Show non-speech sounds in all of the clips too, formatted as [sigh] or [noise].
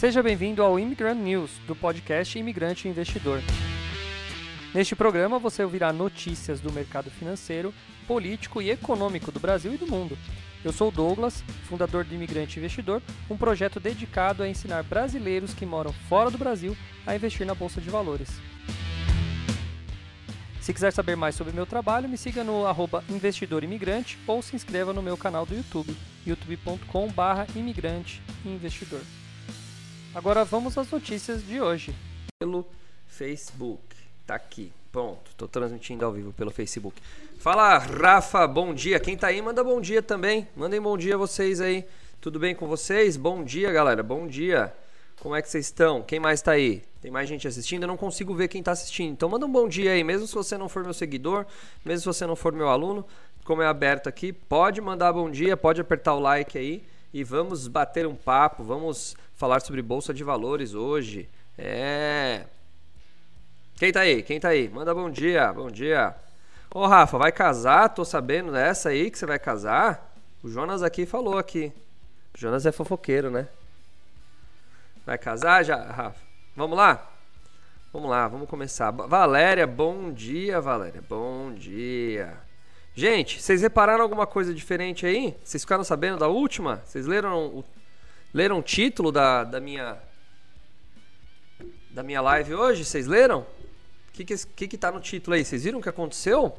Seja bem-vindo ao Immigrant News, do podcast Imigrante Investidor. Neste programa você ouvirá notícias do mercado financeiro, político e econômico do Brasil e do mundo. Eu sou Douglas, fundador do Imigrante Investidor, um projeto dedicado a ensinar brasileiros que moram fora do Brasil a investir na Bolsa de Valores. Se quiser saber mais sobre meu trabalho, me siga no investidorimigrante ou se inscreva no meu canal do YouTube, youtube.com.br imigrante investidor. Agora vamos às notícias de hoje. Pelo Facebook, tá aqui, pronto, tô transmitindo ao vivo pelo Facebook. Fala Rafa, bom dia, quem tá aí manda bom dia também, mandem bom dia vocês aí, tudo bem com vocês? Bom dia galera, bom dia. Como é que vocês estão? Quem mais está aí? Tem mais gente assistindo? Eu não consigo ver quem está assistindo. Então manda um bom dia aí, mesmo se você não for meu seguidor, mesmo se você não for meu aluno, como é aberto aqui, pode mandar bom dia, pode apertar o like aí e vamos bater um papo, vamos falar sobre bolsa de valores hoje. É. Quem tá aí? Quem tá aí? Manda bom dia, bom dia. Ô Rafa, vai casar? Tô sabendo dessa aí que você vai casar? O Jonas aqui falou aqui. O Jonas é fofoqueiro, né? Vai casar já, Rafa? Vamos lá? Vamos lá, vamos começar. Valéria, bom dia, Valéria. Bom dia. Gente, vocês repararam alguma coisa diferente aí? Vocês ficaram sabendo da última? Vocês leram o, leram o título da, da minha da minha live hoje? Vocês leram? O que que, que que tá no título aí? Vocês viram o que aconteceu?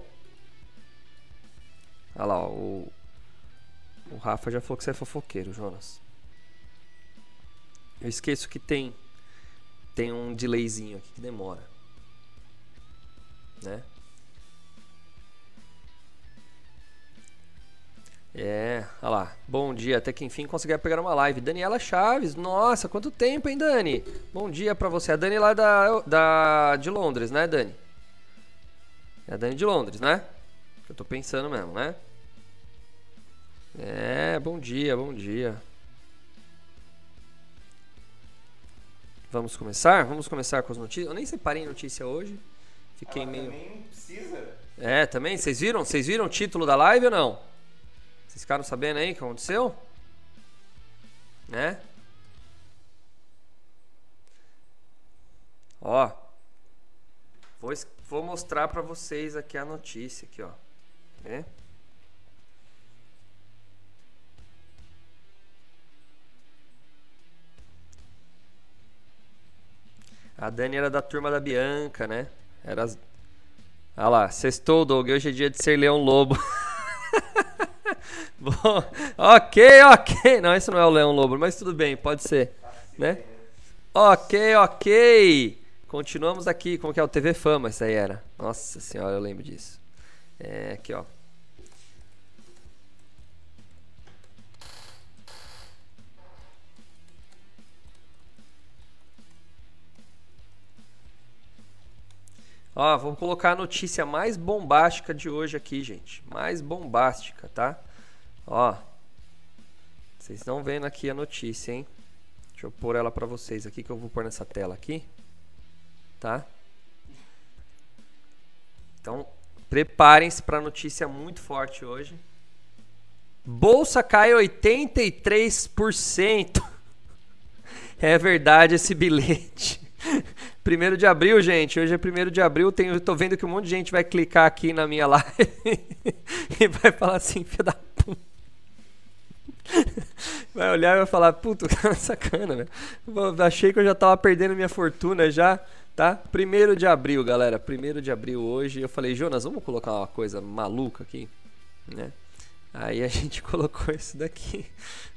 Olha lá, o, o Rafa já falou que você é fofoqueiro, Jonas. Eu esqueço que tem tem um delayzinho aqui que demora. Né? É, olha lá. Bom dia, até que enfim consegui pegar uma live. Daniela Chaves, nossa, quanto tempo, hein, Dani? Bom dia pra você. A Dani lá da, da, de Londres, né, Dani? É a Dani de Londres, né? Eu tô pensando mesmo, né? É, bom dia, bom dia. Vamos começar? Vamos começar com as notícias. Eu nem separei notícia hoje. Fiquei Ela meio. Também precisa. É, também? Vocês viram? Vocês viram o título da live ou não? Vocês ficaram sabendo aí o que aconteceu? Né? Ó. Vou, vou mostrar pra vocês aqui a notícia aqui, ó. Né? A Dani era da turma da Bianca, né? Era as... Ah lá, sextou, Doug. Hoje é dia de ser leão lobo. [laughs] [laughs] Bom, ok, ok. Não, esse não é o leão lobo, mas tudo bem, pode ser, né? Ok, ok. Continuamos aqui. Como que é o TV Fama? Isso aí era. Nossa senhora, eu lembro disso. É, aqui, ó. Ó, vamos colocar a notícia mais bombástica de hoje aqui, gente. Mais bombástica, tá? Ó. Vocês estão vendo aqui a notícia, hein? Deixa eu pôr ela pra vocês aqui que eu vou pôr nessa tela aqui. Tá? Então, preparem-se para notícia muito forte hoje. Bolsa cai 83%. [laughs] É verdade esse bilhete. Primeiro de abril, gente. Hoje é primeiro de abril. Tenho, tô vendo que um monte de gente vai clicar aqui na minha live [laughs] e vai falar assim, filho da puta. [laughs] Vai olhar e vai falar, puta, o cara é sacana, velho. Achei que eu já tava perdendo minha fortuna já, tá? Primeiro de abril, galera. Primeiro de abril hoje. Eu falei, Jonas, vamos colocar uma coisa maluca aqui, né? Aí a [laughs] gente colocou isso daqui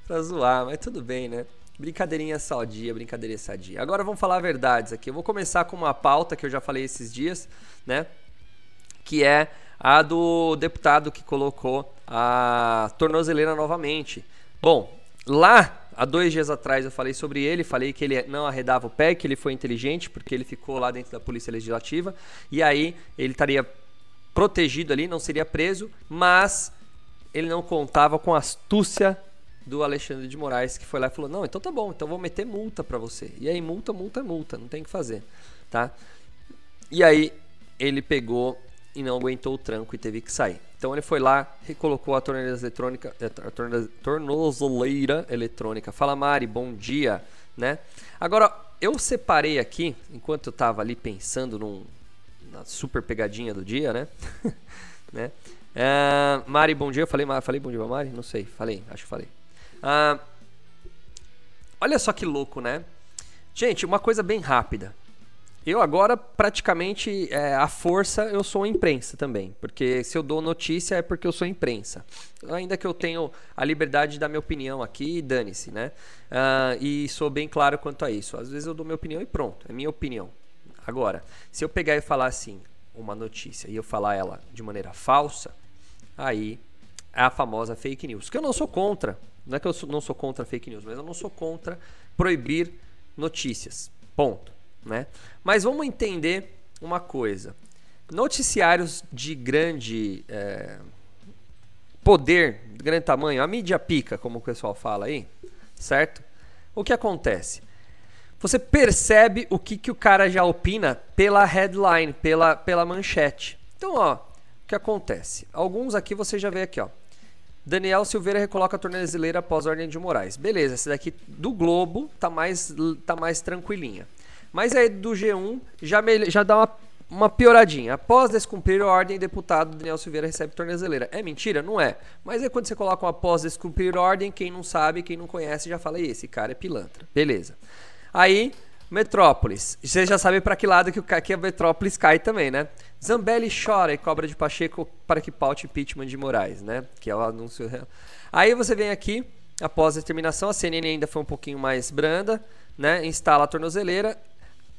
pra zoar, mas tudo bem, né? Brincadeirinha sadia, brincadeirinha sadia. Agora vamos falar verdades aqui. Eu vou começar com uma pauta que eu já falei esses dias, né? Que é a do deputado que colocou a tornozeleira novamente. Bom, lá há dois dias atrás eu falei sobre ele, falei que ele não arredava o pé, que ele foi inteligente, porque ele ficou lá dentro da Polícia Legislativa, e aí ele estaria protegido ali, não seria preso, mas ele não contava com a astúcia do Alexandre de Moraes, que foi lá e falou: Não, então tá bom, então vou meter multa pra você. E aí, multa, multa multa, não tem o que fazer, tá? E aí, ele pegou e não aguentou o tranco e teve que sair. Então, ele foi lá, recolocou a tornozeleira eletrônica, a torno- tornozeleira eletrônica. Fala, Mari, bom dia. né? Agora, eu separei aqui, enquanto eu estava ali pensando num, na super pegadinha do dia, né? [laughs] né? Uh, Mari, bom dia. Eu falei, falei bom dia pra Mari? Não sei. Falei, acho que falei. Uh, olha só que louco, né? Gente, uma coisa bem rápida. Eu agora, praticamente, é, a força, eu sou imprensa também. Porque se eu dou notícia é porque eu sou imprensa. Ainda que eu tenho a liberdade de dar minha opinião aqui, dane-se, né? Uh, e sou bem claro quanto a isso. Às vezes eu dou minha opinião e pronto, é minha opinião. Agora, se eu pegar e falar assim, uma notícia, e eu falar ela de maneira falsa, aí é a famosa fake news. Que eu não sou contra. Não é que eu não sou contra fake news, mas eu não sou contra proibir notícias. Ponto né? Mas vamos entender uma coisa. Noticiários de grande é, poder, de grande tamanho, a mídia pica, como o pessoal fala aí, certo? O que acontece? Você percebe o que, que o cara já opina pela headline, pela, pela manchete. Então, ó, o que acontece? Alguns aqui você já vê aqui, ó. Daniel Silveira recoloca a tornezeleira após ordem de Moraes. Beleza, essa daqui do Globo tá mais, tá mais tranquilinha. Mas aí do G1 já, me, já dá uma, uma pioradinha. Após descumprir a ordem, deputado Daniel Silveira recebe tornezeleira. É mentira? Não é. Mas aí quando você coloca um após descumprir a ordem, quem não sabe, quem não conhece, já fala, esse cara é pilantra. Beleza. Aí, Metrópolis. Você já sabe para que lado que, o, que a Metrópolis cai também, né? Zambelli chora e cobra de Pacheco para que paute impeachment de Moraes, né? Que é o anúncio. Aí você vem aqui, após a terminação, a CNN ainda foi um pouquinho mais branda, né? Instala a tornozeleira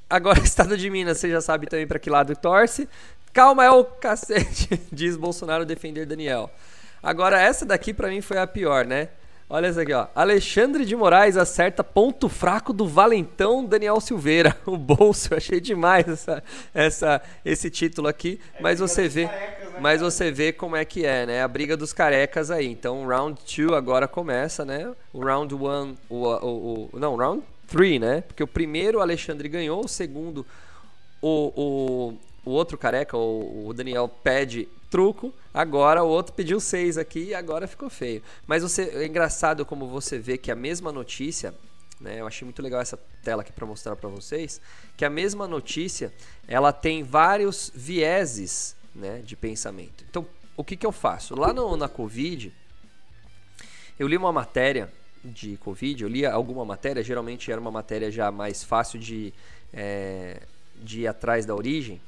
Agora, [laughs] Estado de Minas, você já sabe também para que lado torce. Calma, é o cacete, [laughs] diz Bolsonaro defender Daniel. Agora, essa daqui para mim foi a pior, né? Olha essa aqui, ó. Alexandre de Moraes acerta ponto fraco do valentão Daniel Silveira. [laughs] O bolso, eu achei demais essa, essa, esse título aqui. É mas você vê, né, mas você vê como é que é, né? A briga dos carecas aí. Então, round 2 agora começa, né? O round 1, one, o, o, o, não, round three, né? Porque o primeiro o Alexandre ganhou, o segundo o, o, o outro careca, o, o Daniel, pede truco. Agora o outro pediu seis aqui e agora ficou feio. Mas você, é engraçado como você vê que a mesma notícia, né? Eu achei muito legal essa tela aqui para mostrar para vocês, que a mesma notícia, ela tem vários vieses, né, de pensamento. Então, o que que eu faço? Lá no, na Covid, eu li uma matéria de Covid, eu lia alguma matéria, geralmente era uma matéria já mais fácil de, é, de ir atrás da origem.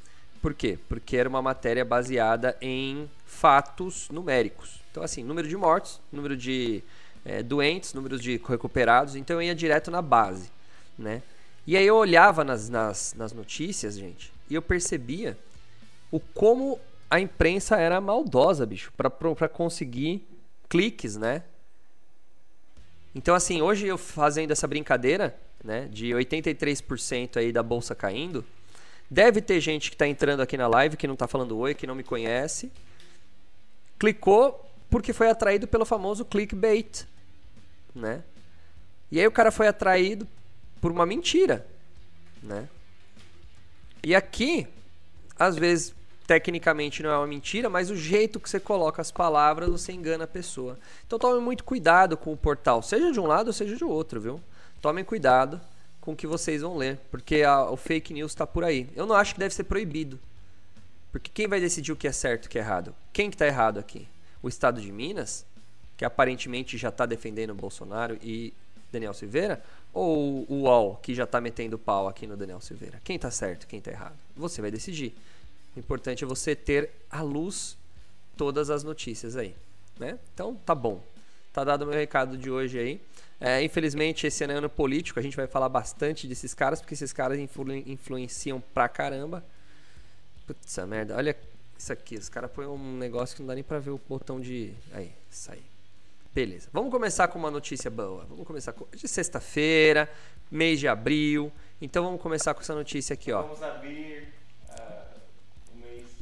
Por quê? Porque era uma matéria baseada em fatos numéricos. Então, assim, número de mortos, número de é, doentes, números de recuperados. Então, eu ia direto na base, né? E aí eu olhava nas, nas, nas notícias, gente, e eu percebia o como a imprensa era maldosa, bicho, para conseguir cliques, né? Então, assim, hoje eu fazendo essa brincadeira, né, de 83% aí da bolsa caindo, deve ter gente que está entrando aqui na live, que não está falando oi, que não me conhece, clicou porque foi atraído pelo famoso clickbait, né? E aí o cara foi atraído por uma mentira, né? E aqui, às vezes, tecnicamente não é uma mentira, mas o jeito que você coloca as palavras, você engana a pessoa. Então tome muito cuidado com o portal, seja de um lado seja de outro, viu? Tomem cuidado com o que vocês vão ler, porque a, o fake news está por aí. Eu não acho que deve ser proibido. Porque quem vai decidir o que é certo e o que é errado? Quem que está errado aqui? O Estado de Minas, que aparentemente já está defendendo o Bolsonaro e Daniel Silveira, ou o UOL, que já está metendo pau aqui no Daniel Silveira? Quem está certo, quem está errado? Você vai decidir. O importante é você ter à luz todas as notícias aí, né? Então, tá bom. Tá dado o meu recado de hoje aí. É, infelizmente, esse ano é ano político, a gente vai falar bastante desses caras, porque esses caras influ influenciam pra caramba. Putz, merda. Olha isso aqui, os caras põem um negócio que não dá nem pra ver o botão de... Aí, aí. Beleza, vamos começar com uma notícia boa. Vamos começar com... de sexta-feira, mês de abril. Então vamos começar com essa notícia aqui, ó. Vamos abrir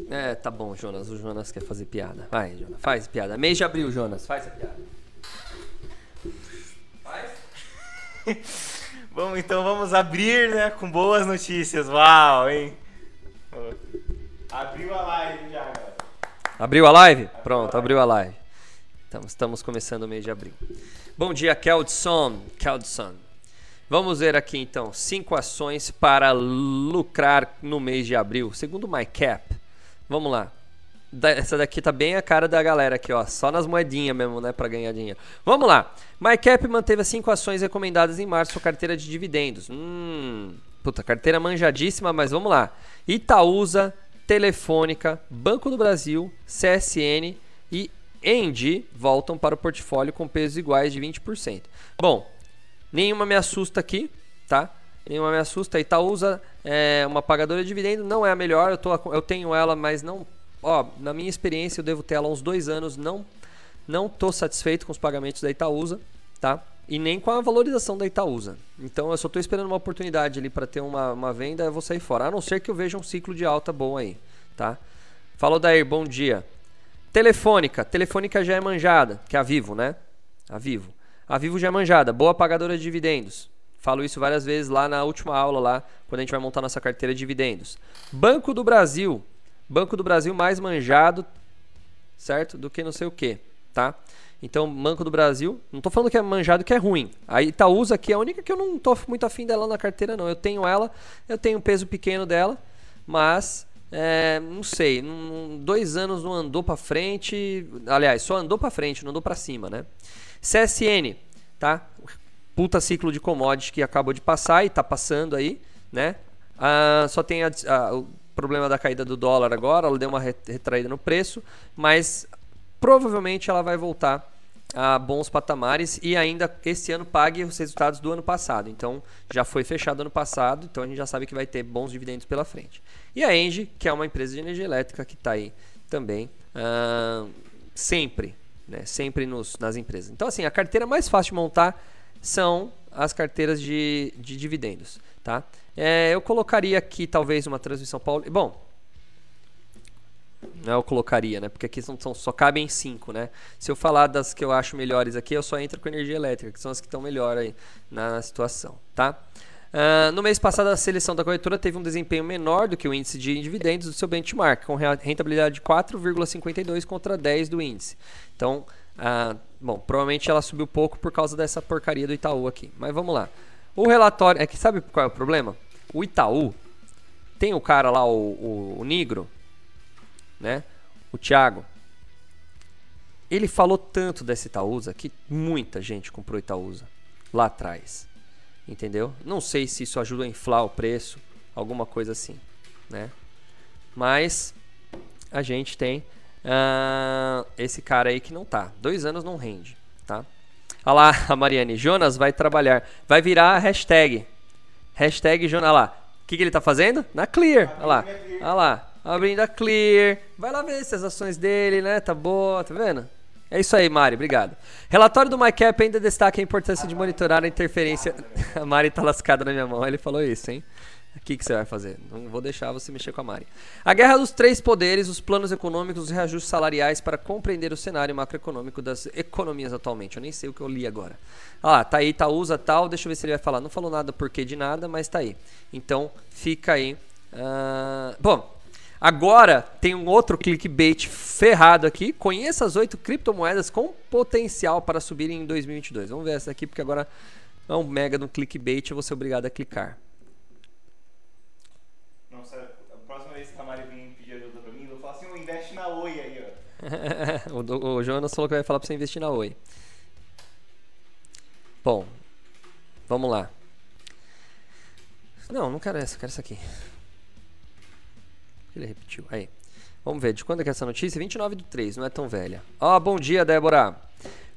é, tá bom, Jonas. O Jonas quer fazer piada. Vai, Jonas. Faz piada. Mês de abril, Jonas. Faz a piada. Bom, então vamos abrir, né, com boas notícias. Uau, hein? Abriu a live já, galera. Abriu a live? Pronto, abriu a live. Estamos, estamos começando o mês de abril. Bom dia, Keldson. Keldson. Vamos ver aqui então, cinco ações para lucrar no mês de abril, segundo o MyCap. Vamos lá. Essa daqui tá bem a cara da galera aqui, ó. Só nas moedinhas mesmo, né? Pra ganhar dinheiro. Vamos lá. MyCap manteve as 5 ações recomendadas em março, carteira de dividendos. Hum. Puta, carteira manjadíssima, mas vamos lá. Itaúsa, Telefônica, Banco do Brasil, CSN e Endi voltam para o portfólio com pesos iguais de 20%. Bom, nenhuma me assusta aqui, tá? Nenhuma me assusta. Itaúsa é uma pagadora de dividendo, não é a melhor. Eu, tô, eu tenho ela, mas não ó, na minha experiência, eu devo ter ela há uns dois anos, não não tô satisfeito com os pagamentos da Itaúsa, tá? E nem com a valorização da Itaúsa. Então eu só estou esperando uma oportunidade ali para ter uma, uma venda, eu vou sair fora. A não ser que eu veja um ciclo de alta bom aí, tá? Falou daí, bom dia. Telefônica, Telefônica já é manjada, que é a Vivo, né? A Vivo. A Vivo já é manjada, boa pagadora de dividendos. Falo isso várias vezes lá na última aula lá, quando a gente vai montar nossa carteira de dividendos. Banco do Brasil, Banco do Brasil mais manjado, certo? Do que não sei o que, tá? Então, Banco do Brasil, não estou falando que é manjado que é ruim. A Itaúsa aqui é a única que eu não estou muito afim dela na carteira, não. Eu tenho ela, eu tenho um peso pequeno dela, mas é, não sei, num, dois anos não andou para frente. Aliás, só andou para frente, não andou para cima, né? CSN, tá? Puta ciclo de commodities que acabou de passar e está passando aí, né? Ah, só tem a, a, problema da caída do dólar agora, ela deu uma retraída no preço, mas provavelmente ela vai voltar a bons patamares e ainda esse ano pague os resultados do ano passado. Então já foi fechado ano passado, então a gente já sabe que vai ter bons dividendos pela frente. E a Engie, que é uma empresa de energia elétrica que está aí também uh, sempre, né, sempre nos, nas empresas. Então assim, a carteira mais fácil de montar são as carteiras de, de dividendos, tá? É, eu colocaria aqui talvez uma transmissão paulista. Bom, eu colocaria, né? Porque aqui são, são, só cabem cinco, né? Se eu falar das que eu acho melhores aqui, eu só entro com energia elétrica, que são as que estão melhor aí na situação, tá? Uh, no mês passado, a seleção da corretora teve um desempenho menor do que o índice de dividendos do seu benchmark, com rentabilidade de 4,52 contra 10 do índice. Então, uh, bom, provavelmente ela subiu pouco por causa dessa porcaria do Itaú aqui. Mas vamos lá. O relatório. É que sabe qual é o problema? O Itaú tem o cara lá, o, o, o Negro, né? O Thiago. Ele falou tanto dessa Itaúsa que muita gente comprou Itaúsa lá atrás. Entendeu? Não sei se isso ajuda a inflar o preço, alguma coisa assim, né? Mas a gente tem uh, esse cara aí que não tá. Dois anos não rende, tá? Olha lá, [laughs] a Mariane. Jonas vai trabalhar. Vai virar hashtag. Hashtag Jonas. Olha lá. O que, que ele está fazendo? Na Clear. Olha lá. Olha lá. Abrindo a Clear. Vai lá ver se as ações dele, né? Tá boa, tá vendo? É isso aí, Mari, obrigado. Relatório do MyCap ainda destaca a importância de monitorar a interferência. [laughs] A Mari tá lascada na minha mão, ele falou isso, hein? O que, que você vai fazer? Não vou deixar você mexer com a Mari. A guerra dos três poderes, os planos econômicos, os reajustes salariais para compreender o cenário macroeconômico das economias atualmente. Eu nem sei o que eu li agora. Ah, tá aí, tá usa tal. Deixa eu ver se ele vai falar. Não falou nada porquê de nada, mas tá aí. Então, fica aí. Uh... Bom, agora tem um outro clickbait ferrado aqui. Conheça as oito criptomoedas com potencial para subir em 2022. Vamos ver essa aqui, porque agora é um mega no clickbait. Eu vou ser obrigado a clicar. [laughs] o, o Jonas falou que vai falar pra você investir na Oi. Bom, vamos lá. Não, não quero essa, quero essa aqui. Ele repetiu. Aí. Vamos ver, de quando é que é essa notícia? 29 de 3, não é tão velha. Ó, oh, bom dia, Débora.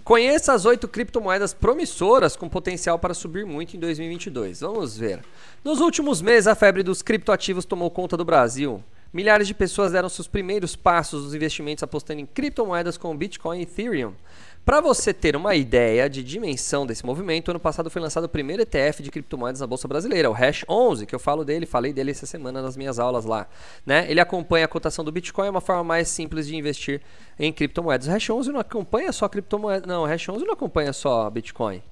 Conheça as oito criptomoedas promissoras com potencial para subir muito em 2022. Vamos ver. Nos últimos meses, a febre dos criptoativos tomou conta do Brasil. Milhares de pessoas deram seus primeiros passos nos investimentos apostando em criptomoedas como Bitcoin e Ethereum. Para você ter uma ideia de dimensão desse movimento, ano passado foi lançado o primeiro ETF de criptomoedas na Bolsa Brasileira, o Hash 11, que eu falo dele, falei dele essa semana nas minhas aulas lá. Né? Ele acompanha a cotação do Bitcoin, é uma forma mais simples de investir em criptomoedas. O Hash 11 não acompanha só criptomoedas, não, o Hash 11 não acompanha só Bitcoin.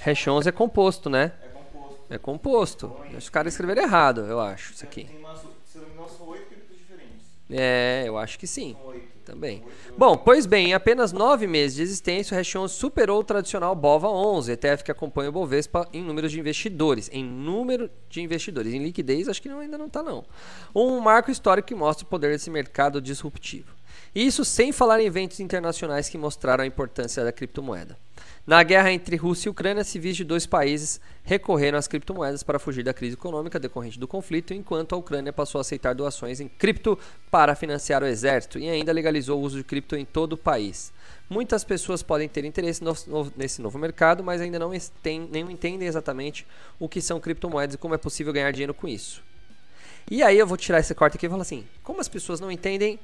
Hash 11 é composto, né? É composto. É composto. Os caras escreveram errado, eu acho, isso aqui. Tem umas, são. É, eu acho que sim. também. Bom, pois bem, em apenas nove meses de existência, o Hash 11 superou o tradicional BOVA 11, ETF que acompanha o Bovespa em número de investidores. Em número de investidores. Em liquidez, acho que não, ainda não está não. Um marco histórico que mostra o poder desse mercado disruptivo. Isso sem falar em eventos internacionais que mostraram a importância da criptomoeda. Na guerra entre Rússia e Ucrânia, civis de dois países recorreram às criptomoedas para fugir da crise econômica decorrente do conflito, enquanto a Ucrânia passou a aceitar doações em cripto para financiar o exército e ainda legalizou o uso de cripto em todo o país. Muitas pessoas podem ter interesse no, no, nesse novo mercado, mas ainda não, nem entendem exatamente o que são criptomoedas e como é possível ganhar dinheiro com isso. E aí eu vou tirar esse corte aqui e falar assim: como as pessoas não entendem,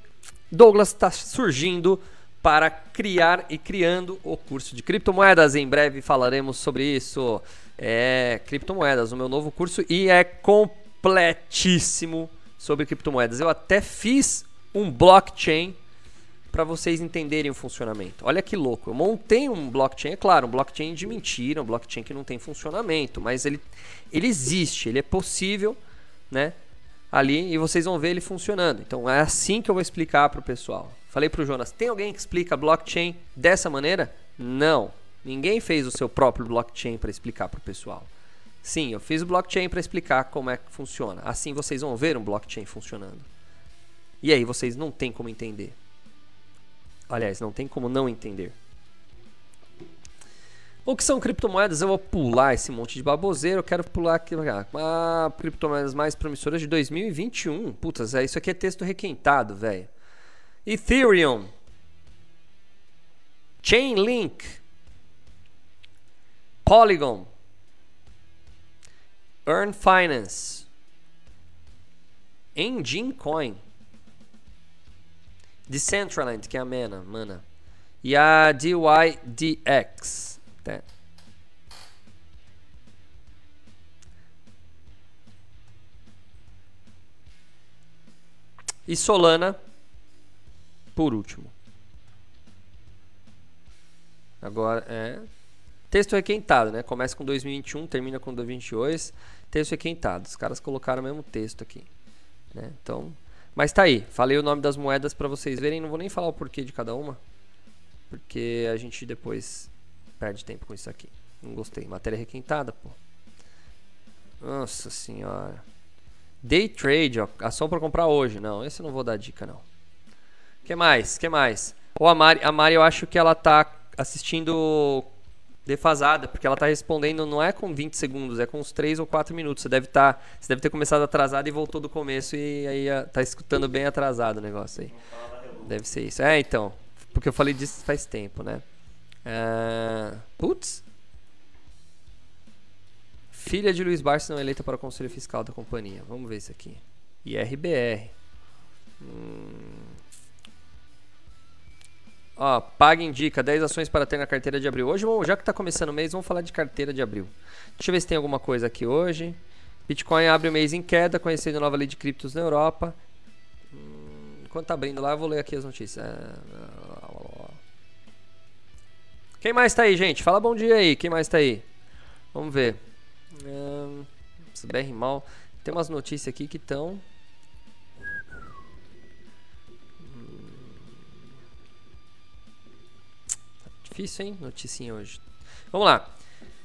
Douglas está surgindo para criar e criando o curso de criptomoedas. Em breve falaremos sobre isso. É criptomoedas, o meu novo curso e é completíssimo sobre criptomoedas. Eu até fiz um blockchain para vocês entenderem o funcionamento. Olha que louco. Eu montei um blockchain, é claro, um blockchain de mentira, um blockchain que não tem funcionamento, mas ele, ele existe, ele é possível, né? Ali e vocês vão ver ele funcionando. Então é assim que eu vou explicar para o pessoal. Falei para o Jonas: tem alguém que explica blockchain dessa maneira? Não. Ninguém fez o seu próprio blockchain para explicar para o pessoal. Sim, eu fiz o blockchain para explicar como é que funciona. Assim vocês vão ver um blockchain funcionando. E aí vocês não tem como entender. Aliás, não tem como não entender. O que são criptomoedas? Eu vou pular esse monte de baboseiro. Eu quero pular aqui. Ah, criptomoedas mais promissoras de 2021. Putas, é, isso aqui é texto requentado, velho. Ethereum, Chainlink, Polygon, Earn Finance, Engine Coin, Decentraland, que é a Mana, mana. e a DYDX. Tá. E Solana por último. Agora, é. Texto requentado, né? Começa com 2021, termina com 2022. Texto requentado. Os caras colocaram o mesmo texto aqui. Né? Então. Mas tá aí. Falei o nome das moedas para vocês verem. Não vou nem falar o porquê de cada uma. Porque a gente depois perde tempo com isso aqui. Não gostei. Matéria requentada, pô. Nossa senhora. Day trade, ó. Ação para comprar hoje. Não, esse eu não vou dar dica, não que mais? que mais? Ou a Mari, a Mari, eu acho que ela tá assistindo defasada, porque ela tá respondendo não é com 20 segundos, é com uns 3 ou 4 minutos. Você deve tá, você deve ter começado atrasado e voltou do começo e aí ah, tá escutando bem atrasado o negócio aí. Deve ser isso. É, então, porque eu falei disso faz tempo, né? Uh, putz. Filha de Luiz Barça não é eleita para o Conselho Fiscal da companhia. Vamos ver isso aqui. IRBR. Hum. Ó, paga indica 10 ações para ter na carteira de abril. Hoje, já que está começando o mês, vamos falar de carteira de abril. Deixa eu ver se tem alguma coisa aqui hoje. Bitcoin abre o mês em queda, conhecendo nova lei de criptos na Europa. Hum, enquanto tá abrindo lá, eu vou ler aqui as notícias. É, Quem mais está aí, gente? Fala bom dia aí. Quem mais está aí? Vamos ver. Hum, BR mal. Tem umas notícias aqui que estão Difícil, hein? Noticinha hoje. Vamos lá.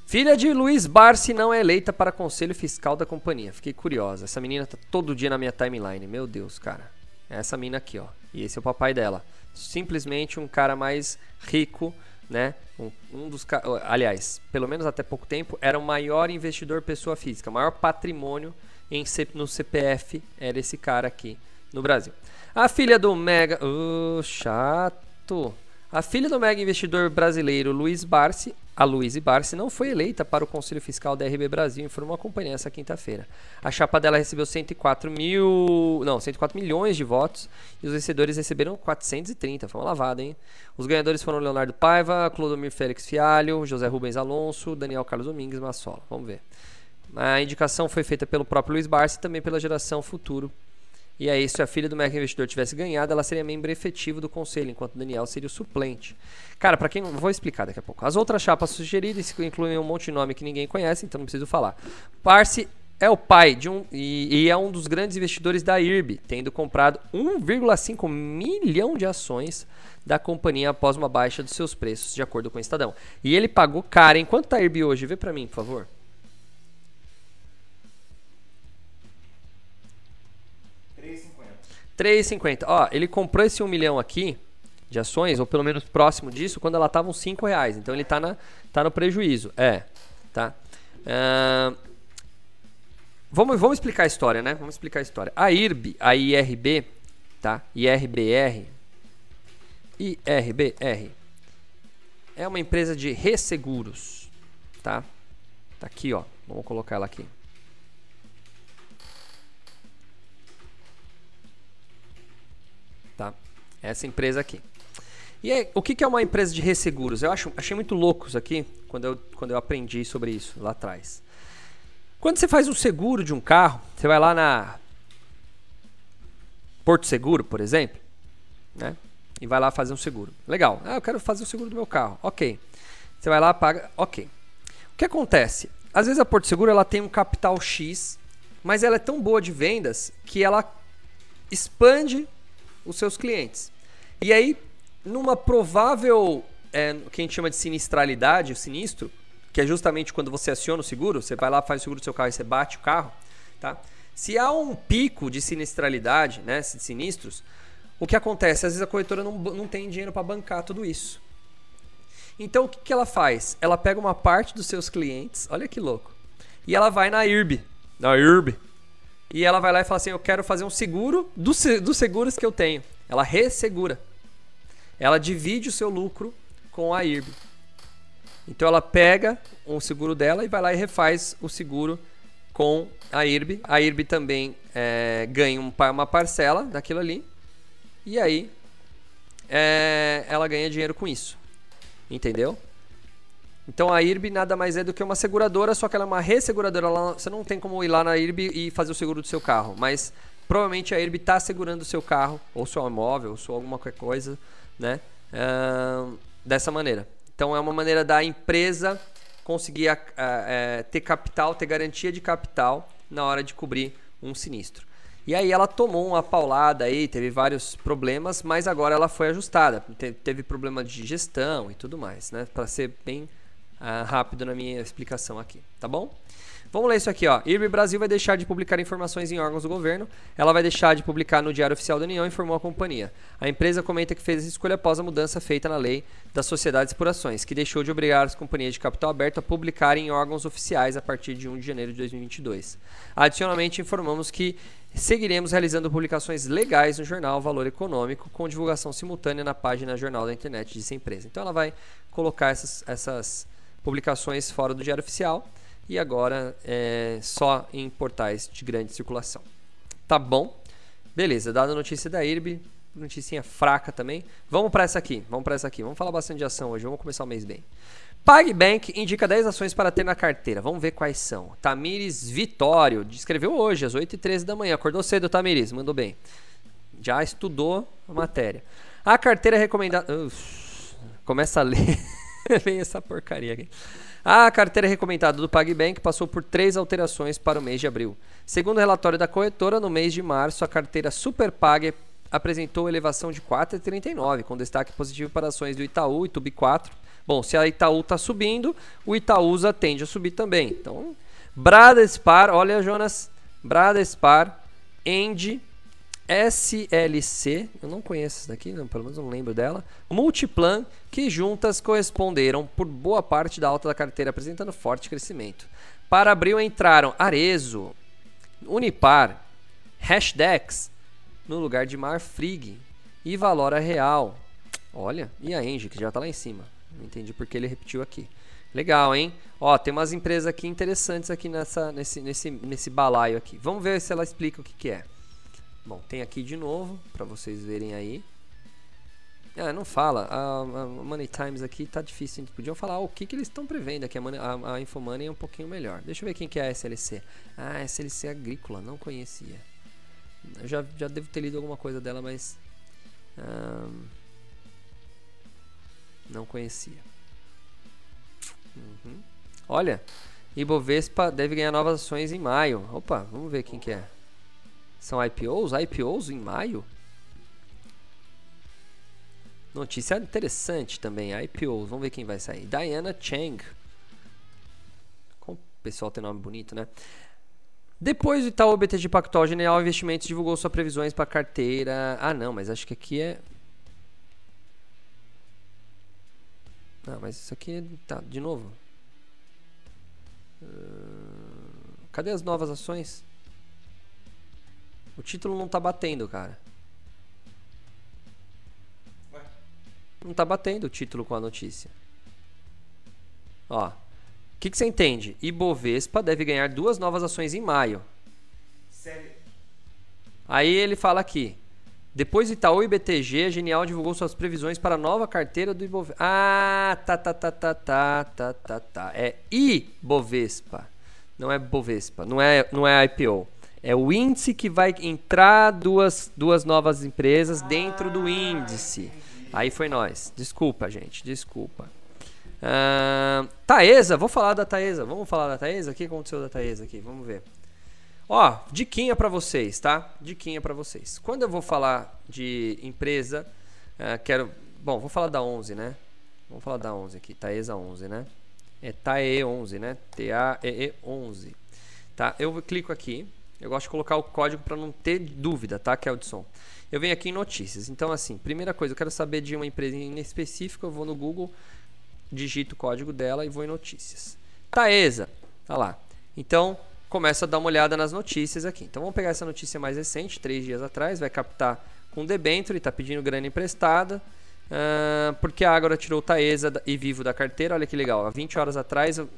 Filha de Luiz Barsi não é eleita para conselho fiscal da companhia. Fiquei curiosa. Essa menina tá todo dia na minha timeline. Meu Deus, cara. É essa mina aqui, ó. E esse é o papai dela. Simplesmente um cara mais rico, né? Um, um dos aliás, pelo menos até pouco tempo, era o maior investidor pessoa física, o maior patrimônio em, no CPF era esse cara aqui no Brasil. A filha do Mega, oh, chato. A filha do mega investidor brasileiro Luiz Barsi, a Luiz Barsi, não foi eleita para o Conselho Fiscal da RB Brasil, informou a companhia essa quinta-feira. A chapa dela recebeu 104 mil, não, 104 milhões de votos e os vencedores receberam 430. Foi uma lavada, hein? Os ganhadores foram Leonardo Paiva, Clodomir Félix Fialho, José Rubens Alonso, Daniel Carlos Domingues Massola. Vamos ver. A indicação foi feita pelo próprio Luiz Barsi e também pela geração Futuro e aí, se a filha do investidor tivesse ganhado, ela seria membro efetivo do conselho, enquanto Daniel seria o suplente. Cara, para quem. Vou explicar daqui a pouco. As outras chapas sugeridas incluem um monte de nome que ninguém conhece, então não preciso falar. Parse é o pai de um e, e é um dos grandes investidores da IRB, tendo comprado 1,5 milhão de ações da companhia após uma baixa dos seus preços, de acordo com o Estadão. E ele pagou caro. Em quanto tá a IRB hoje? Vê para mim, por favor. 3,50. Ó, ele comprou esse 1 milhão aqui de ações, ou pelo menos próximo disso, quando ela estava uns 5 reais. Então ele está na, tá no prejuízo. É, tá? Uh, vamos, vamos explicar a história, né? Vamos explicar a história. A IRB, a IRB, tá? IRBR, IRBR, é uma empresa de resseguros, tá? Tá aqui, ó. Vamos colocar ela aqui. Essa empresa aqui. E aí, o que, é uma empresa de resseguros? Eu acho, achei muito louco isso aqui quando eu, quando eu aprendi sobre isso lá atrás. Quando você faz um seguro de um carro, você vai lá na Porto Seguro, por exemplo, né? E vai lá fazer um seguro. Legal. Ah, eu quero fazer o seguro do meu carro. Ok. Você vai lá, paga. Ok. O que acontece? Às vezes a Porto Seguro ela tem um capital X, mas ela é tão boa de vendas que ela expande os seus clientes. E aí, numa provável, é, que a gente chama de sinistralidade, o sinistro, que é justamente quando você aciona o seguro, você vai lá, faz o seguro do seu carro e você bate o carro, tá? Se há um pico de sinistralidade, né, de sinistros, o que acontece? Às vezes a corretora não, não tem dinheiro para bancar tudo isso. Então o que, que ela faz? Ela pega uma parte dos seus clientes, olha que louco, e ela vai na IRB, na IRB, e ela vai lá e fala assim: Eu quero fazer um seguro dos, seguros que eu tenho. Ela ressegura. Ela divide o seu lucro com a IRB. Então ela pega um seguro dela e vai lá e refaz o seguro com a IRB. A IRB também é, ganha uma parcela daquilo ali. E aí é, ela ganha dinheiro com isso. Entendeu? Então a IRB nada mais é do que uma seguradora, só que ela é uma resseguradora. Ela, você não tem como ir lá na IRB e fazer o seguro do seu carro, mas provavelmente a IRB está segurando o seu carro, ou seu imóvel, ou alguma coisa, né? Uh, dessa maneira. Então é uma maneira da empresa conseguir é, ter capital, ter garantia de capital na hora de cobrir um sinistro. E aí ela tomou uma paulada aí, teve vários problemas, mas agora ela foi ajustada. Teve, teve problema de gestão e tudo mais, né? Para ser bem uh, rápido na minha explicação aqui, tá bom? Vamos ler isso aqui, ó. IRB Brasil vai deixar de publicar informações em órgãos do governo. Ela vai deixar de publicar no Diário Oficial da União, informou a companhia. A empresa comenta que fez essa escolha após a mudança feita na lei das sociedades por ações, que deixou de obrigar as companhias de capital aberto a publicarem em órgãos oficiais a partir de 1 de janeiro de 2022. Adicionalmente, informamos que seguiremos realizando publicações legais no jornal Valor Econômico, com divulgação simultânea na página Jornal da Internet dessa empresa. Então, ela vai colocar essas, essas publicações fora do Diário Oficial e agora é só em portais de grande circulação. Tá bom? Beleza, dada a notícia da IRB, notícia fraca também. Vamos para essa aqui, vamos para essa aqui. Vamos falar bastante de ação hoje, vamos começar o mês bem. PagBank indica 10 ações para ter na carteira. Vamos ver quais são. Tamires Vitório escreveu hoje, às 8h13 da manhã. Acordou cedo, Tamires, mandou bem. Já estudou a matéria. A carteira é recomendada. Começa a ler. [laughs] [laughs] Vem essa porcaria aqui. A carteira recomendada do PagBank passou por três alterações para o mês de abril. Segundo o relatório da corretora, no mês de março, a carteira Superpag apresentou elevação de 4,39, com destaque positivo para ações do Itaú e Tubi 4. Bom, se a Itaú está subindo, o Itaúsa tende a subir também. Então, Bradespar, olha Jonas, Bradespar, End, SLC, eu não conheço essa daqui, não, pelo menos não lembro dela. Multiplan, que juntas corresponderam por boa parte da alta da carteira, apresentando forte crescimento. Para abril entraram Arezo, Unipar, Hashdex, no lugar de Marfrig e Valora Real. Olha, e a Engie, que já está lá em cima. Não entendi porque ele repetiu aqui. Legal, hein? Ó, tem umas empresas aqui interessantes aqui nessa, nesse, nesse, nesse balaio aqui. Vamos ver se ela explica o que, que é. Bom, tem aqui de novo, para vocês verem aí. Ah, não fala. A, a, Money Times aqui tá difícil. Podiam falar o que, que eles estão prevendo aqui. A, Money, a, a Infomoney é um pouquinho melhor. Deixa eu ver quem que é a SLC. Ah, SLC Agrícola, não conhecia. Eu já, já devo ter lido alguma coisa dela, mas... Um, não conhecia. Uhum. Olha, Ibovespa deve ganhar novas ações em maio. Opa, vamos ver quem que é. São IPOs? IPOs em maio? Notícia interessante também, IPOs. Vamos ver quem vai sair. Diana Chang. O pessoal tem nome bonito, né? Depois do Itaú BTG Pactual General Investimentos divulgou suas previsões para carteira. Ah, não, mas acho que aqui é Não, mas isso aqui é, tá de novo. Uh, cadê as novas ações? O título não tá batendo, cara. Ué? Não tá batendo o título com a notícia. Ó. O que, que você entende? Ibovespa deve ganhar duas novas ações em maio. Sério? Aí ele fala aqui. Depois do Itaú e BTG, a Genial divulgou suas previsões para a nova carteira do Ibovespa. Ah, tá, tá, tá, tá, tá, tá, tá, tá. É Ibovespa. Não é Bovespa, não é, não é IPO. É o índice que vai entrar duas, duas novas empresas dentro do índice. Aí foi nós. Desculpa, gente, desculpa. Uh, Taesa, vou falar da Taesa. Vamos falar da Taesa? O que aconteceu da Taesa aqui? Vamos ver. Ó, diquinha para vocês, tá? Diquinha para vocês. Quando eu vou falar de empresa, uh, quero... Bom, vou falar da 11, né? Vamos falar da 11 aqui, Taesa 11, né? É TAE 11, né? T-A-E-E 11. Tá? Eu clico aqui. Eu gosto de colocar o código para não ter dúvida, tá, Keldson? Eu venho aqui em notícias. Então, assim, primeira coisa, eu quero saber de uma empresa em específico, eu vou no Google, digito o código dela e vou em notícias. Taesa, tá lá. Então, começa a dar uma olhada nas notícias aqui. Então vamos pegar essa notícia mais recente, três dias atrás, vai captar com debênture, está pedindo grana emprestada, uh, porque a Ágora tirou Taesa e Vivo da carteira. Olha que legal, há 20 horas atrás uh,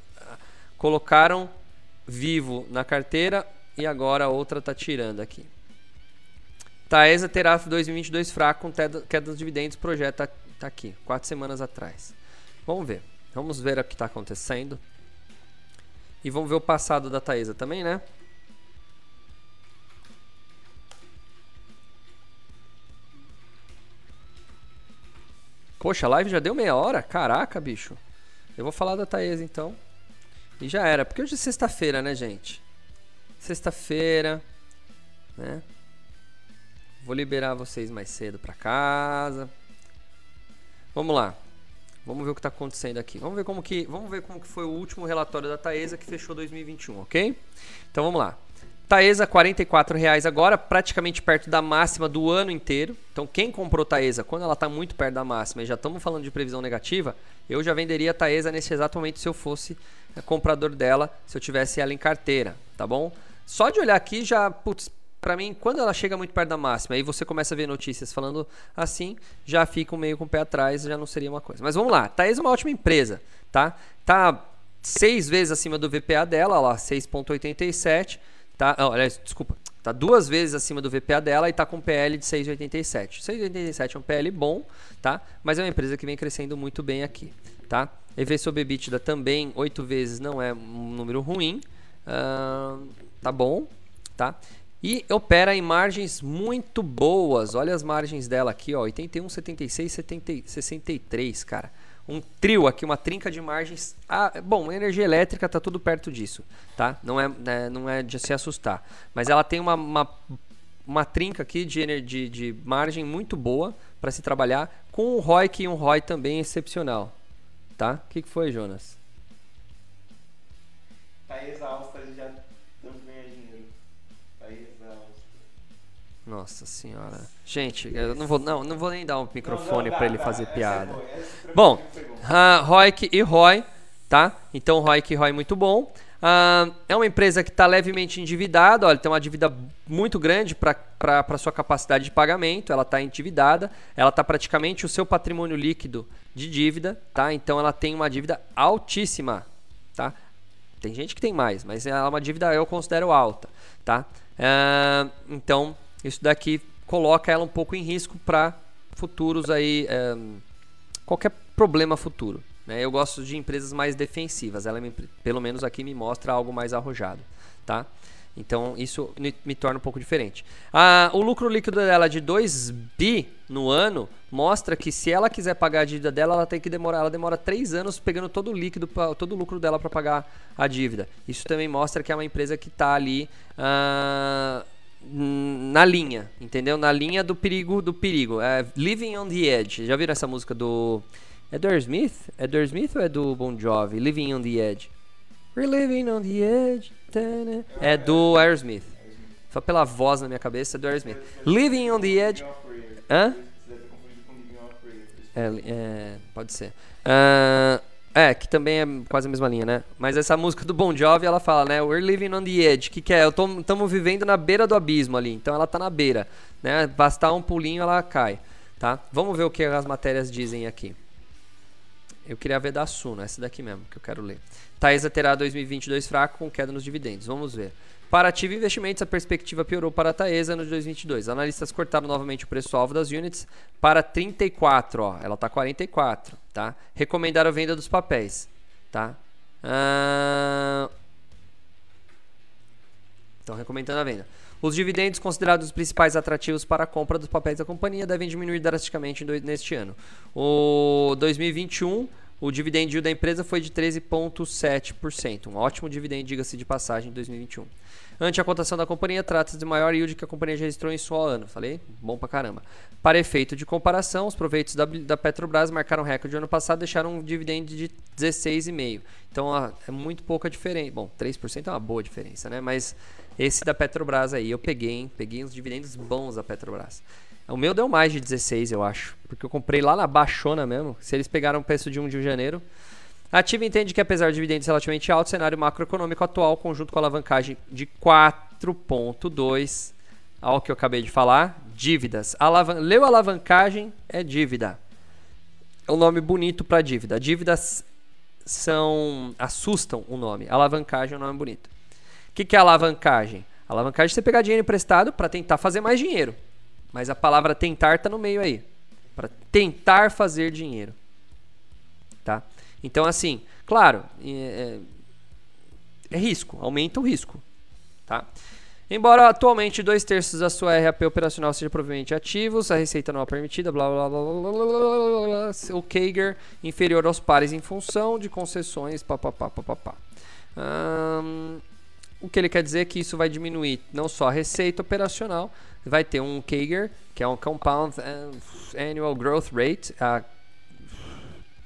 colocaram Vivo na carteira e agora a outra está tirando aqui. Taesa terá 2022 fraco com queda dos dividendos, projeto está tá aqui, quatro semanas atrás. Vamos ver, vamos ver o que está acontecendo. E vamos ver o passado da Taesa também, né? Poxa, a live já deu meia hora? Caraca, bicho. Eu vou falar da Taesa então. E já era. Porque hoje é sexta-feira, né, gente? Sexta-feira, né? Vou liberar vocês mais cedo para casa. Vamos lá. Vamos ver o que está acontecendo aqui. Vamos ver como que, vamos ver como que foi o último relatório da Taesa que fechou 2021, ok? Então vamos lá. Taesa R$ reais agora, praticamente perto da máxima do ano inteiro. Então quem comprou Taesa quando ela está muito perto da máxima e já estamos falando de previsão negativa, eu já venderia a Taesa nesse exato momento se eu fosse é, comprador dela, se eu tivesse ela em carteira, tá bom? Só de olhar aqui já, putz, para mim, quando ela chega muito perto da máxima, aí você começa a ver notícias falando assim, já fica meio com o pé atrás, já não seria uma coisa. Mas vamos lá, Thaís é uma ótima empresa, tá? Tá seis vezes acima do VPA dela, lá 6.87, tá? Olha, desculpa, tá duas vezes acima do VPA dela e tá com PL de 6.87. 6.87 é um PL bom, tá? Mas é uma empresa que vem crescendo muito bem aqui, tá? EV sobre EBITDA também, oito vezes não é um número ruim, uh, tá bom, tá? E opera em margens muito boas. Olha as margens dela aqui, ó, 81, 76, 70, 63, cara. Um trio aqui, uma trinca de margens. Ah, bom, energia elétrica tá tudo perto disso, tá? Não é, né, não é de se assustar. Mas ela tem uma, uma, uma trinca aqui de, de, de margem muito boa para se trabalhar, com um ROI e um ROI também excepcional, tá? O que, que foi, Jonas? Tá exausta já Nossa senhora. Gente, eu não vou, não, não vou nem dar um microfone para ele fazer piada. bom, uh, Roik e Roy, tá? Então, Roik e Roy muito bom. Uh, é uma empresa que está levemente endividada, olha, tem uma dívida muito grande para sua capacidade de pagamento, ela está endividada, ela está praticamente o seu patrimônio líquido de dívida, tá? Então ela tem uma dívida altíssima, tá? Tem gente que tem mais, mas ela é uma dívida eu considero alta, tá? Uh, então isso daqui coloca ela um pouco em risco para futuros aí, é, qualquer problema futuro. Né? Eu gosto de empresas mais defensivas, ela me, pelo menos aqui me mostra algo mais arrojado. Tá? Então isso me, torna um pouco diferente. Ah, o lucro líquido dela de 2 bi no ano mostra que se ela quiser pagar a dívida dela, ela tem que demorar, ela demora 3 anos pegando todo o líquido, todo o lucro dela para pagar a dívida. Isso também mostra que é uma empresa que está ali ah, na linha, entendeu? Na linha do perigo do perigo. É, Living on the Edge. Já viram essa música do é do Smith? É do Smith ou é do Bon Jovi? Living on the Edge. We're living on the edge. É do Aerosmith. Só pela voz na minha cabeça é do Aerosmith. Living on the Edge. Hã? É, é, pode ser. Uh, é, que também é quase a mesma linha, né? Mas essa música do Bon Jovi, ela fala, né? We're living on the edge. Que, que é? Estamos vivendo na beira do abismo ali. Então ela tá na beira. Né? Bastar um pulinho, ela cai. Tá? Vamos ver o que as matérias dizem aqui. Eu queria ver da Suno, essa daqui mesmo que eu quero ler. Taesa terá 2022 fraco com queda nos dividendos. Vamos ver. Para Ativa Investimentos, a perspectiva piorou para a Taesa no 2022. Analistas cortaram novamente o preço-alvo das units para 34, ó. Ela está 44, tá? Recomendaram a venda dos papéis, tá? Estão recomendando a venda. Os dividendos considerados os principais atrativos para a compra dos papéis da companhia devem diminuir drasticamente neste ano. O 2021, o dividend da empresa foi de 13,7%. Um ótimo dividendo, diga-se de passagem, em 2021. Ante a cotação da companhia, trata-se do maior yield que a companhia já registrou em seu ano. Falei? Bom pra caramba. Para efeito de comparação, os proveitos da, da Petrobras marcaram recorde no ano passado deixaram um dividendo de 16,5%. Então ó, é muito pouca diferença. Bom, 3% é uma boa diferença, né? Mas esse da Petrobras aí eu peguei, hein? Peguei uns dividendos bons da Petrobras. O meu deu mais de 16, eu acho. Porque eu comprei lá na baixona mesmo. Se eles pegaram o preço de 1 de janeiro. A Ativa entende que apesar de dividendos relativamente altos, o cenário macroeconômico atual, conjunto com a alavancagem de 4.2, ao que eu acabei de falar, dívidas. Alavan Leu alavancagem, é dívida. É um nome bonito para dívida. Dívidas são assustam o nome. Alavancagem é um nome bonito. O que, que é alavancagem? Alavancagem é você pegar dinheiro emprestado para tentar fazer mais dinheiro. Mas a palavra tentar está no meio aí. Para tentar fazer dinheiro. Tá? Então, assim, claro, é, é, risco, aumenta o risco. Tá? Embora atualmente dois terços da sua RAP operacional seja provavelmente ativos, a receita não é permitida, blá blá blá blá blá blá, blá o Kager inferior aos pares em função de concessões, papapá, papapá. Hum, o que ele quer dizer é que isso vai diminuir não só a receita operacional, vai ter um CAGR, que é um Compound Annual Growth Rate, a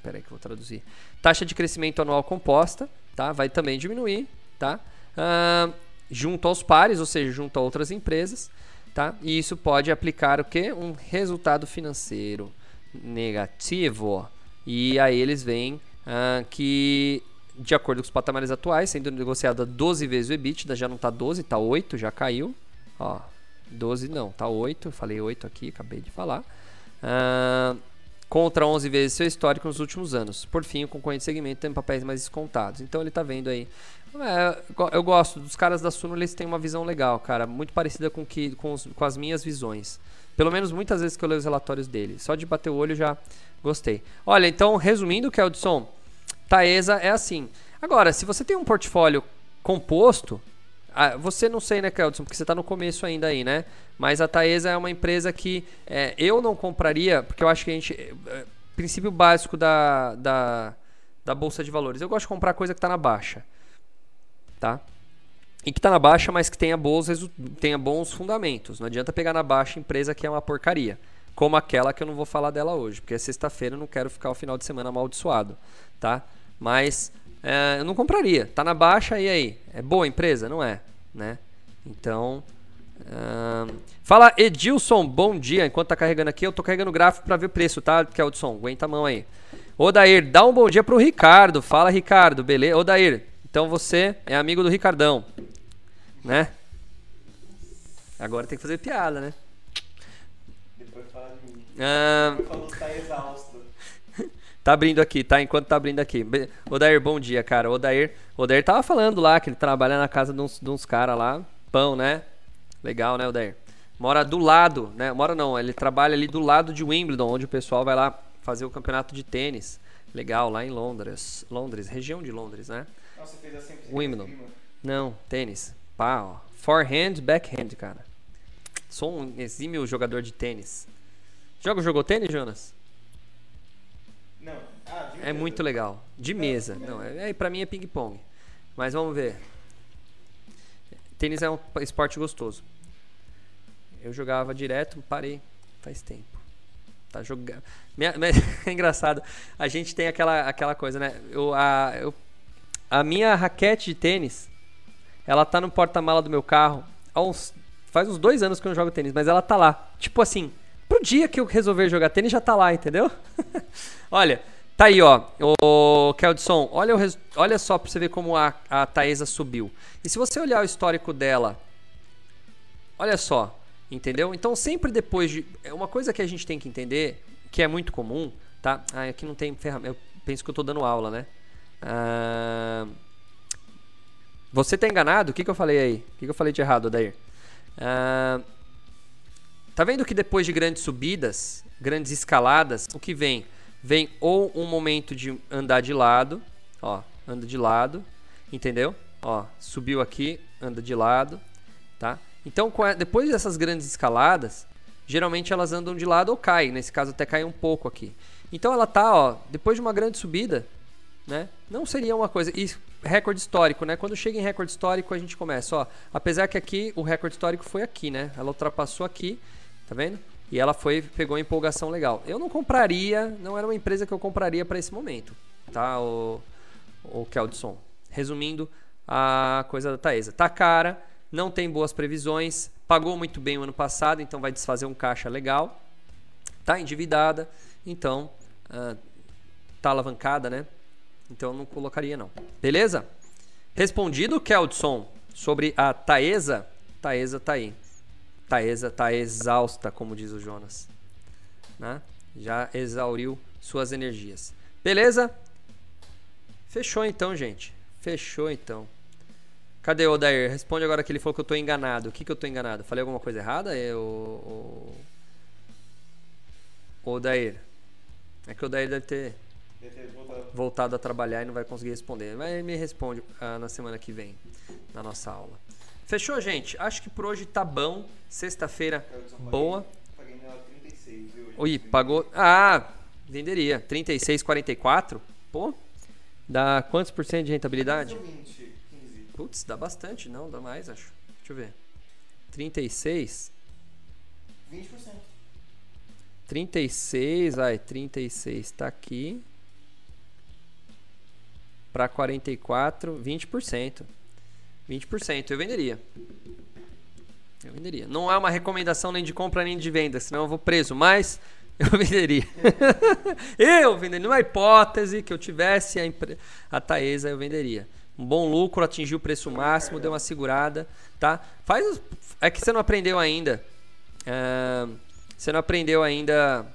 peraí que eu vou traduzir, taxa de crescimento anual composta, tá? Vai também diminuir, tá? Uh, junto aos pares, ou seja, junto a outras empresas, tá? E isso pode aplicar o que? Um resultado financeiro negativo. E aí eles veem uh, que de acordo com os patamares atuais, sendo negociada 12 vezes o EBITDA, já não está 12, está 8, já caiu. Ó, 12 não, está 8, falei 8 aqui, acabei de falar. Uh, contra 11 vezes seu histórico nos últimos anos. Por fim, o concorrente segmento tem papéis mais descontados. Então ele está vendo aí. É, eu gosto dos caras da Suno, eles têm uma visão legal, cara, muito parecida com, que, com, os, com as minhas visões. Pelo menos muitas vezes que eu leio os relatórios dele. Só de bater o olho já gostei. Olha, então, resumindo, Keldson, Taesa é assim. Agora, se você tem um portfólio composto, você não sei, né, Keldson, porque você está no começo ainda aí, né? Mas a Taesa é uma empresa que é, eu não compraria, porque eu acho que a gente. É, é princípio básico da, da, da Bolsa de Valores. Eu gosto de comprar coisa que está na baixa. Tá? E que está na baixa, mas que tenha bons, tenha bons fundamentos. Não adianta pegar na baixa empresa que é uma porcaria. Como aquela que eu não vou falar dela hoje, porque é sexta-feira eu não quero ficar o final de semana amaldiçoado. Tá? Mas é, eu não compraria. Tá na baixa e aí? É boa a empresa? Não é, né? Então, uh... fala Edilson, bom dia. Enquanto tá carregando aqui, eu tô carregando o gráfico para ver o preço, tá? Keldson, aguenta a mão aí. Odair, dá um bom dia pro Ricardo. Fala, Ricardo, beleza? Odair, então você é amigo do Ricardão, né? Agora tem que fazer piada, né? Depois fala de mim. Uh... Falou que tá exausto. Tá abrindo aqui, tá? Enquanto tá abrindo aqui. Odair, bom dia, cara. Odair, Odair tava falando lá que ele trabalha na casa de uns, uns caras lá. Pão, né? Legal, né, Odair? Mora do lado, né? Mora não, ele trabalha ali do lado de Wimbledon, onde o pessoal vai lá fazer o campeonato de tênis. Legal, lá em Londres. Londres, região de Londres, né? Nossa, fez assim Wimbledon. Não, tênis. Pá, ó. Forehand, backhand, cara. Sou um exímio jogador de tênis. Joga, jogou tênis, Jonas? Ah, É muito legal. De mesa. Não, é, é, pra mim é ping-pong. Mas vamos ver. Tênis é um esporte gostoso. Eu jogava direto, parei faz tempo. Tá jogando. Minha- mas [laughs] É engraçado. A gente tem aquela, aquela coisa, né? Eu, a, eu- a minha raquete de tênis, ela tá no porta-mala do meu carro. Uns, faz uns dois anos que eu não jogo tênis, mas ela tá lá. Tipo assim, pro dia que eu resolver jogar tênis, já tá lá, entendeu? [laughs] Olha, tá aí, ó. O Keldson, olha, o res- olha só pra você ver como a, a Taesa subiu. E se você olhar o histórico dela, olha só, entendeu? Então sempre depois de. É uma coisa que a gente tem que entender, que é muito comum, tá? Ah, aqui não tem ferramenta. Eu penso que eu tô dando aula, né? Ah, você tá enganado? O que, que eu falei aí? O que, que eu falei de errado, Dair? Ah, Tá vendo que depois de grandes subidas, grandes escaladas, o que vem? Vem ou um momento de andar de lado, ó, anda de lado, entendeu? Ó, subiu aqui, anda de lado, tá? Então, depois dessas grandes escaladas, geralmente elas andam de lado ou caem, nesse caso até cai um pouco aqui. Então ela tá, ó, depois de uma grande subida, né? Não seria uma coisa. E recorde histórico, né? Quando chega em recorde histórico, a gente começa, ó. Apesar que aqui o recorde histórico foi aqui, né? Ela ultrapassou aqui, tá vendo? E ela foi, pegou empolgação legal. Eu não compraria, não era uma empresa que eu compraria para esse momento, tá? O, o Keldson. Resumindo, a coisa da Taesa. Tá cara, não tem boas previsões, pagou muito bem o ano passado, então vai desfazer um caixa legal. Tá endividada, então ah, tá alavancada, né? Então não colocaria não. Beleza? Respondido, Keldson, sobre a Taesa. Taesa tá aí. Taesa tá exausta, como diz o Jonas. Né? Já exauriu suas energias. Beleza? Fechou então, gente. Fechou então. Cadê o Odair? Responde agora que ele falou que eu tô enganado. O que, que eu tô enganado? Falei alguma coisa errada? É o. Odair. É que o Odair deve ter voltado a trabalhar e não vai conseguir responder. Mas ele me responde ah, na semana que vem, na nossa aula. Fechou, gente? Acho que por hoje tá bom. Sexta-feira boa. Paguei nela 36, viu? Oi, pagou. Ah, venderia. 36,44? Pô, dá quantos por cento de rentabilidade? 20, 15. Putz, dá bastante. Não, dá mais, acho. Deixa eu ver. 36. 20%. 36, ai, 36 tá aqui. Para 44, 20%. 20%, eu venderia. Eu venderia. Não é uma recomendação nem de compra nem de venda, senão eu vou preso, mas [laughs] eu venderia. [laughs] eu venderia. Numa hipótese que eu tivesse a, empre... a Taesa, eu venderia. Um bom lucro, atingiu o preço máximo, deu uma segurada, tá? Faz os- É que você não aprendeu ainda. Ah, você não aprendeu ainda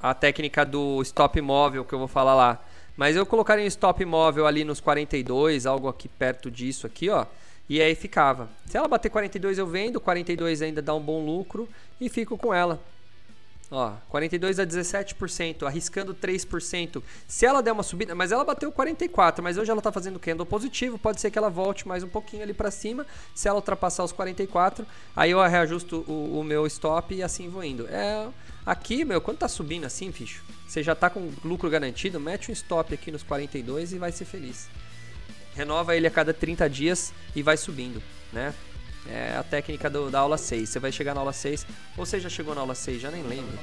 a técnica do stop móvel que eu vou falar lá. Mas eu colocaria um stop móvel ali nos 42, algo aqui perto disso aqui, ó. E aí ficava. Se ela bater 42 eu vendo, 42 ainda dá um bom lucro e fico com ela. Ó, 42 a 17%, arriscando 3%. Se ela der uma subida, mas ela bateu 44, mas hoje ela tá fazendo candle positivo, pode ser que ela volte mais um pouquinho ali para cima. Se ela ultrapassar os 44, aí eu reajusto o, o meu stop e assim vou indo. É, aqui, meu, quando tá subindo assim, ficho, você já tá com lucro garantido, mete um stop aqui nos 42 e vai ser feliz. Renova ele a cada 30 dias e vai subindo, né? É a técnica do- da aula 6. Você vai chegar na aula 6, ou você já chegou na aula 6, já nem lembro.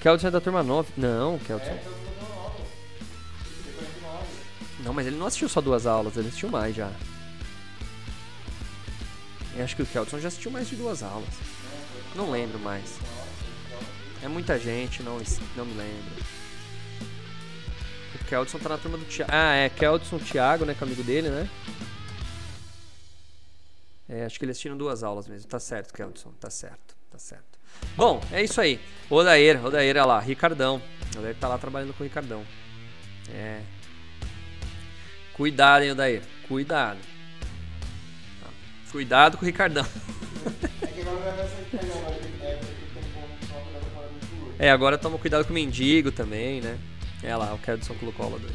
Keldson é da turma 9. Não, Keldson. Não, mas ele não assistiu só duas aulas, ele assistiu mais já. Eu acho que o Keldson já assistiu mais de duas aulas. Não lembro mais. É muita gente, não, não me lembro. O Keldson tá na turma do Thiago. Ah, é, Keldson, Thiago, né, que é amigo dele, né? É, acho que eles assistiram duas aulas mesmo. Tá certo, Keldson, tá certo, tá certo. Bom, é isso aí. Odair, Odair, olha lá, Ricardão. Odair tá lá trabalhando com o Ricardão. É. Cuidado, hein, Odair. Cuidado. Cuidado com o Ricardão. [laughs] É. É, agora toma cuidado com o mendigo também, né? É lá, o Keldson colocou aula 2.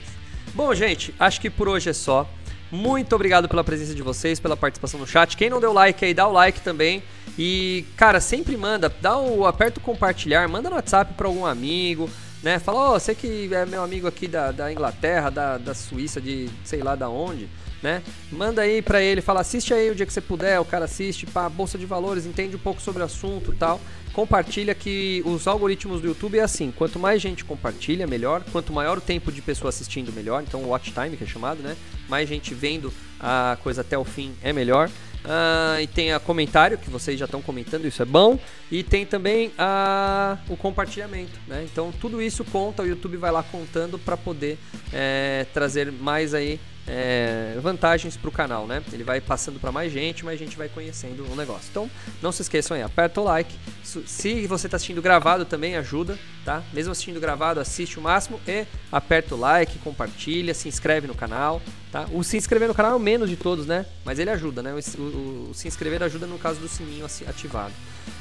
Bom, gente, acho que por hoje é só. Muito obrigado pela presença de vocês, pela participação no chat. Quem não deu like aí, dá o like também. E, cara, sempre manda, dá o aperta o compartilhar, manda no WhatsApp para algum amigo, né? Fala, ó, oh, você que é meu amigo aqui da, da Inglaterra, da, da Suíça, de sei lá da onde, né? Manda aí pra ele, fala, assiste aí o dia que você puder, o cara assiste, pá, bolsa de valores, entende um pouco sobre o assunto tal. Compartilha que os algoritmos do YouTube é assim, quanto mais gente compartilha, melhor. Quanto maior o tempo de pessoa assistindo, melhor. Então o watch time, que é chamado, né? Mais gente vendo a coisa até o fim é melhor. Uh, e tem a comentário, que vocês já estão comentando, isso é bom. E tem também a, o compartilhamento, né? Então tudo isso conta, o YouTube vai lá contando para poder é, trazer mais aí é, vantagens para o canal, né? Ele vai passando para mais gente, mais gente vai conhecendo o negócio. Então, não se esqueçam aí, aperta o like. Se você está assistindo gravado também ajuda, tá? Mesmo assistindo gravado, assiste o máximo e aperta o like, compartilha, se inscreve no canal, tá? O se inscrever no canal é o menos de todos, né? Mas ele ajuda, né? O, o, o se inscrever ajuda no caso do sininho ativado.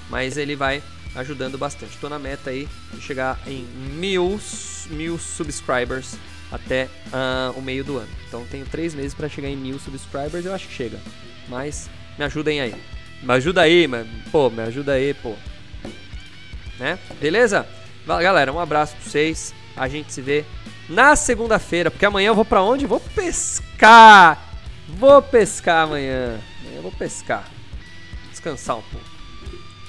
Mas ele vai ajudando bastante. Estou na meta aí de chegar em mil, mil subscribers até uh, o meio do ano. Então tenho três meses para chegar em mil subscribers, eu acho que chega. Mas me ajudem aí. Me ajuda aí, mas, pô, me ajuda aí, pô. Né? Beleza? Galera, um abraço pra vocês. A gente se vê na segunda-feira, porque amanhã eu vou para onde? Vou pescar. Vou pescar amanhã. Eu vou pescar. Descansar um pouco.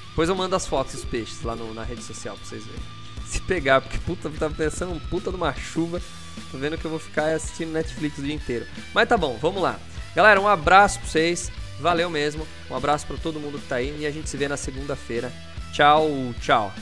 Depois eu mando as fotos dos peixes lá no, na rede social pra vocês verem. [laughs] Se pegar, porque puta, tava pensando puta de uma chuva. Tô vendo que eu vou ficar assistindo Netflix o dia inteiro. Mas tá bom, vamos lá. Galera, um abraço pra vocês. Valeu mesmo. Um abraço para todo mundo que tá aí. E a gente se vê na segunda-feira. Tchau, tchau.